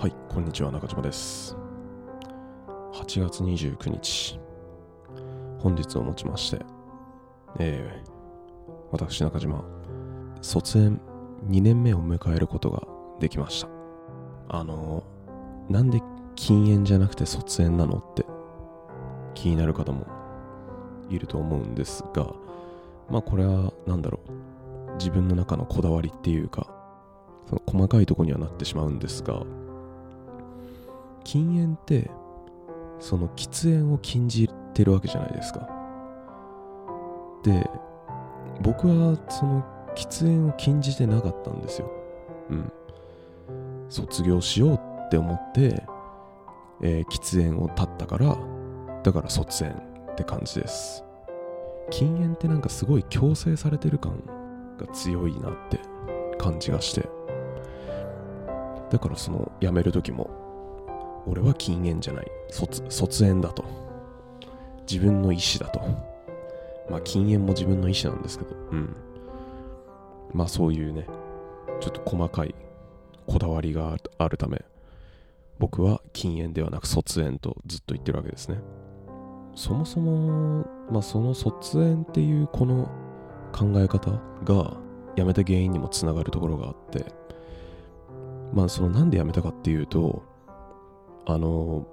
はい、こんにちは、中島です。8月29日、本日をもちまして、えー、私、中島、卒園2年目を迎えることができました。あのー、なんで禁煙じゃなくて卒園なのって気になる方もいると思うんですが、まあこれは何だろう、自分の中のこだわりっていうか、その細かいとこにはなってしまうんですが、禁煙ってその喫煙を禁じてるわけじゃないですか。で僕はその喫煙を禁じてなかったんですよ。うん。卒業しようって思って、えー喫煙を断ったからだから卒園って感じです。禁煙ってなんかすごい強制されてる感が強いなって感じがして。だからその辞める時も俺は禁煙じゃない。卒卒園だと。自分の意思だと。まあ禁煙も自分の意思なんですけど。うん。まあそういうね。ちょっと細かいこだわりがあるため。僕は禁煙ではなく卒園とずっと言ってるわけですね。そもそもまあその卒園っていうこの考え方が辞めた原因にもつながるところがあって。まあそのなんで辞めたかっていうとあの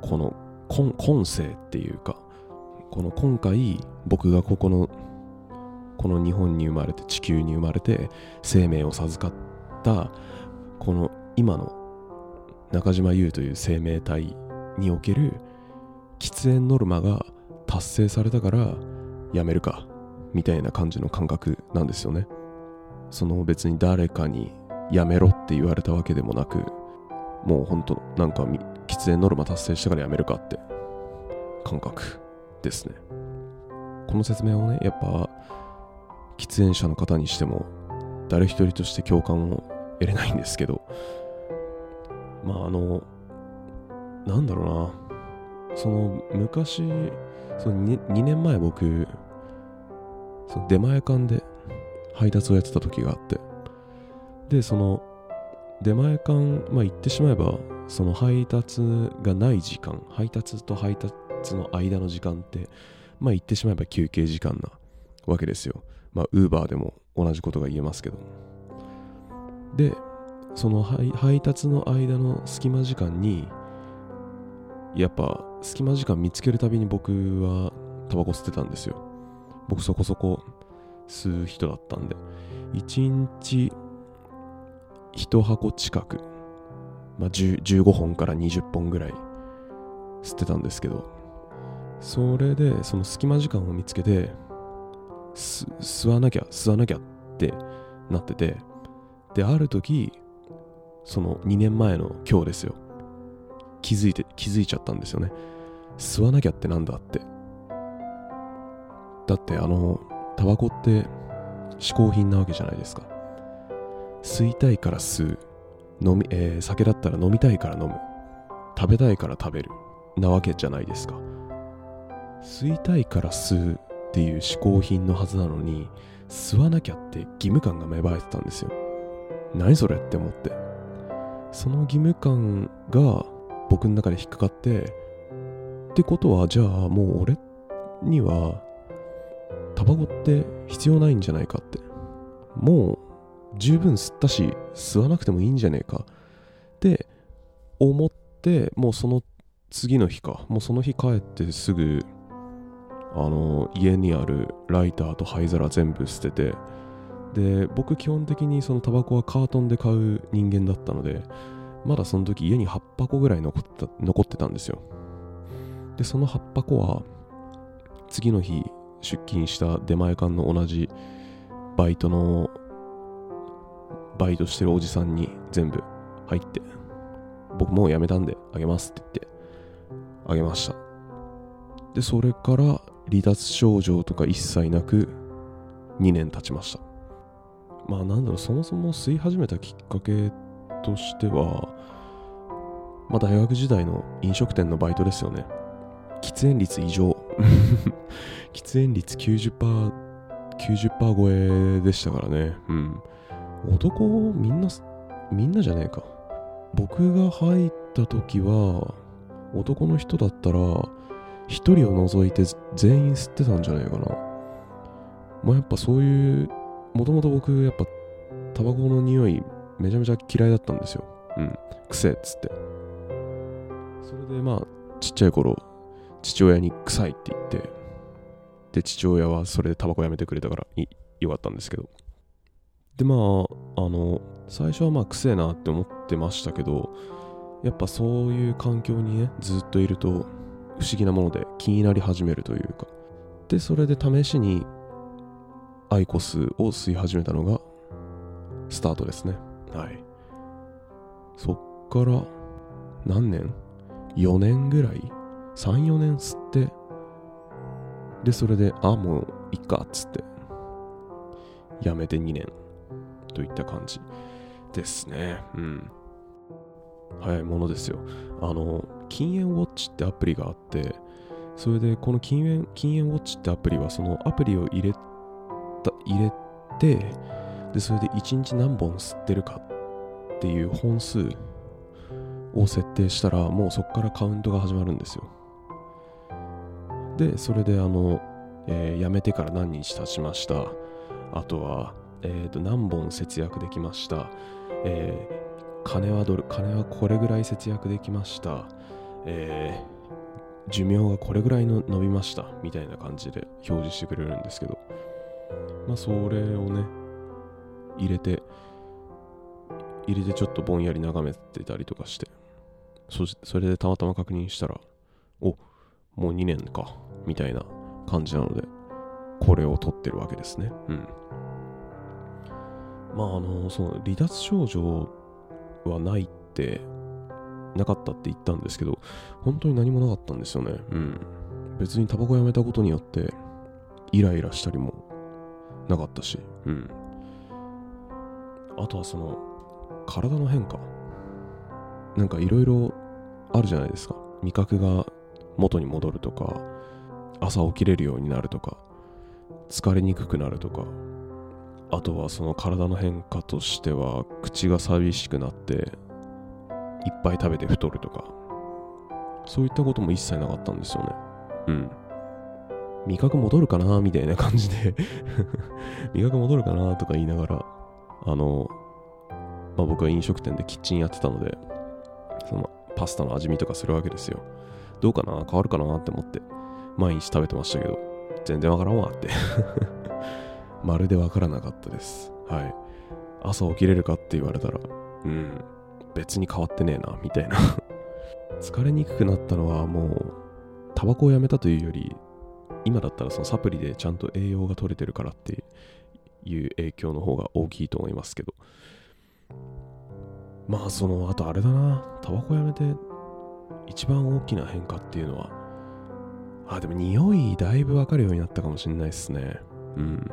この今今世っていうかこの今回僕がここのこの日本に生まれて地球に生まれて生命を授かったこの今の中島優という生命体における喫煙ノルマが達成されたからやめるかみたいな感じの感覚なんですよね。その別に誰かにやめろって言われたわけでもなくもうほんとなんか喫煙ノルマ達成したからやめるかって感覚ですね。この説明をねやっぱ喫煙者の方にしても誰一人として共感を得れないんですけどまああのなんだろうな。その昔その 2, 2年前僕その出前館で配達をやってた時があってでその出前館、まあ、言ってしまえばその配達がない時間配達と配達の間の時間ってまあ言ってしまえば休憩時間なわけですよ。まあウーバーでも同じことが言えますけど。でその配配達の間の隙間時間にやっぱ隙間時間見つけるたびに僕はタバコ吸ってたんですよ。僕そこそこ吸う人だったんで。1日1箱近く、まあ、15本から20本ぐらい吸ってたんですけど。それでその隙間時間を見つけて吸わなきゃ吸わなきゃってなってて。である時その2年前の今日ですよ。気づいて気づいちゃったんですよね。吸わなきゃってなんだって。だってあのタバコって嗜好品なわけじゃないですか。吸いたいから吸う。飲み、えー酒だったら飲みたいから飲む。食べたいから食べる。なわけじゃないですか。吸いたいから吸うっていう嗜好品のはずなのに吸わなきゃって義務感が芽生えてたんですよ。何それって思って。その義務感が僕の中で引っかかってってことはじゃあもう俺にはタバコって必要ないんじゃないかって。もう十分吸ったし吸わなくてもいいんじゃねえか。って思ってもうその次の日か。もうその日帰ってすぐあの家にあるライターと灰皿全部捨ててで僕基本的にそのタバコはカートンで買う人間だったのでまだその時家に8箱ぐらい残った残ってたんですよ。でその8箱は次の日出勤した出前館の同じバイトのバイトしてるおじさんに全部入って僕もう辞めたんであげますって言ってあげました。でそれから離脱症状とか一切なく2年経ちました。まあなんだろうそもそも吸い始めたきっかけとしてはまあ大学時代の飲食店のバイトですよね。喫煙率異常。喫煙率90%、90%超えでしたからね。うん。男みんなみんなじゃねえか。僕が入った時は男の人だったら一人を除いて全員吸ってたんじゃないかな。まあやっぱそういうもともと僕やっぱタバコの匂いめちゃめちゃ嫌いだったんですよ。うん。癖っつって。それでまあちっちゃい頃父親に臭いって言ってで父親はそれでタバコやめてくれたからよかったんですけど。でまああの最初はまあ癖えなって思ってましたけどやっぱそういう環境にねずっといると不思議なもので気になり始めるというか。でそれで試しにアイコスを吸い始めたのがスタートですね。はい。そっから何年 ?4 年ぐらい ?3、4年吸ってでそれであもういっかっつって。やめて2年といった感じですね。うん。早いものですよ。あの、禁煙ウォッチってアプリがあって、それでこの禁煙禁煙ウォッチってアプリはそのアプリを入れた入れてでそれで1日何本吸ってるかっていう本数を設定したらもうそこからカウントが始まるんですよでそれであの、えー、辞めてから何日経ちましたあとはえー、と何本節約できました、えー、金はどれ金はこれぐらい節約できました、えー、寿命がこれぐらいの伸びました？みたいな感じで表示してくれるんですけど。まあそれをね入れて入れてちょっとぼんやり眺めてたりとかして。そそれでたまたま確認したらおもう2年か。みたいな感じなのでこれを取ってるわけですね。うん。まああのその離脱症状はないってなかったって言ったんですけど本当に何もなかったんですよね。うん。別にタバコやめたことによってイライラしたりもなかったしうん。あとはその体の変化。なんかいろいろあるじゃないですか。味覚が元に戻るとか朝起きれるようになるとか疲れにくくなるとか。あとはその体の変化としては口が寂しくなっていっぱい食べて太るとか。そういったことも一切なかったんですよね。うん。味覚戻るかなみたいな感じで。味覚戻るかなとか言いながらあの、まあ、僕は飲食店でキッチンやってたのでそのパスタの味見とかするわけですよ。どうかな？変わるかな？って思って毎日食べてましたけど全然わからんわって。まるでわからなかったです。はい。朝起きれるかって言われたら、うん、別に変わってねえな、みたいな 疲れにくくなったのはもう、タバコをやめたというより、今だったらそのサプリでちゃんと栄養が取れてるからっていう影響の方が大きいと思いますけど。まあその、あとあれだな、タバコやめて一番大きな変化っていうのは、あ、でも匂いだいぶわかるようになったかもしれないですね。うん。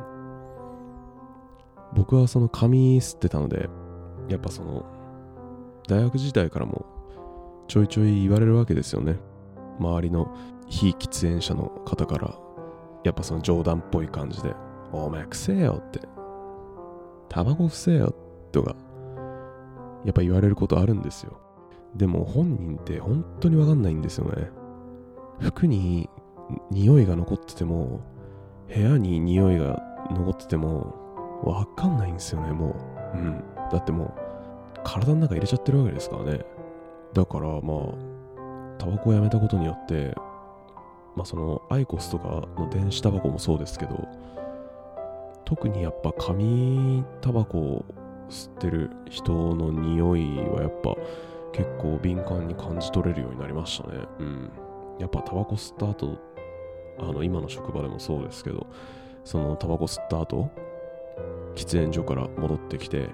僕はその紙吸ってたので、やっぱその、大学時代からもちょいちょい言われるわけですよね。周りの非喫煙者の方から、やっぱその冗談っぽい感じで、お前くせえよって、タバコくせえよとか、やっぱ言われることあるんですよ。でも本人って本当にわかんないんですよね。服に匂いが残ってても、部屋に匂いが残ってても、わかんないんですよね、もう。うん。だってもう、体の中入れちゃってるわけですからね。だからまあ、タバコをやめたことによって、まあそのアイコスとかの電子タバコもそうですけど、特にやっぱ紙タバコを吸ってる人の匂いはやっぱ結構敏感に感じ取れるようになりましたね。うん。やっぱタバコ吸った後、あの今の職場でもそうですけど、そのタバコ吸った後、喫煙所から戻ってきて、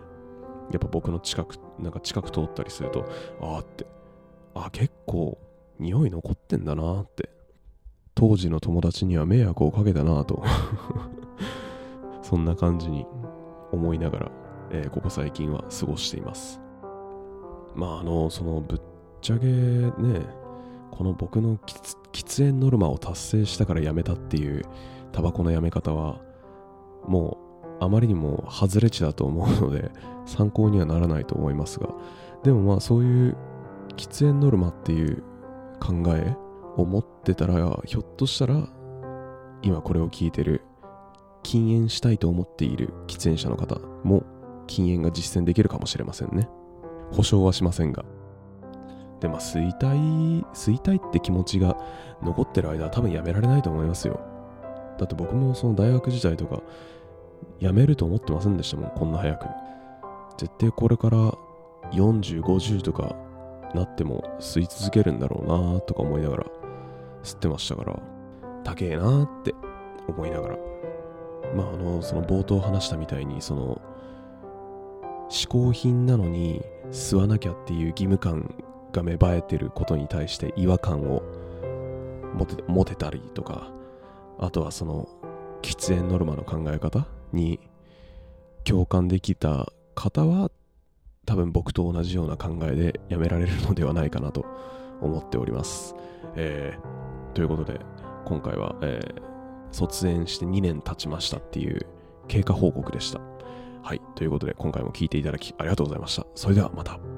やっぱ僕の近く、なんか近く通ったりすると、ああって、あ結構匂い残ってんだなって。当時の友達には迷惑をかけたなと そんな感じに思いながら、えー、ここ最近は過ごしています。まああの、そのぶっちゃけね、この僕の喫煙ノルマを達成したからやめたっていうタバコのやめ方は、もうあまりにも外れ値だと思うので 参考にはならないと思いますがでもまあそういう喫煙ノルマっていう考えを持ってたらひょっとしたら今これを聞いてる禁煙したいと思っている喫煙者の方も禁煙が実践できるかもしれませんね。保証はしませんが。でまあ吸いたい吸いたいって気持ちが残ってる間は多分やめられないと思いますよ。だって僕もその大学時代とかやめると思ってませんでしたもんこんな早く。絶対これから4050とかなっても吸い続けるんだろうなとか思いながら吸ってましたから高えなって思いながら。まああのその冒頭話したみたいにその嗜好品なのに吸わなきゃっていう義務感が芽生えてることに対して違和感を持てたりとかあとはその喫煙ノルマの考え方に共感できた方は多分僕と同じような考えでやめられるのではないかなと思っております。えー、ということで今回は、えー、卒園して2年経ちましたっていう経過報告でした。はい。ということで今回も聞いていただきありがとうございました。それではまた。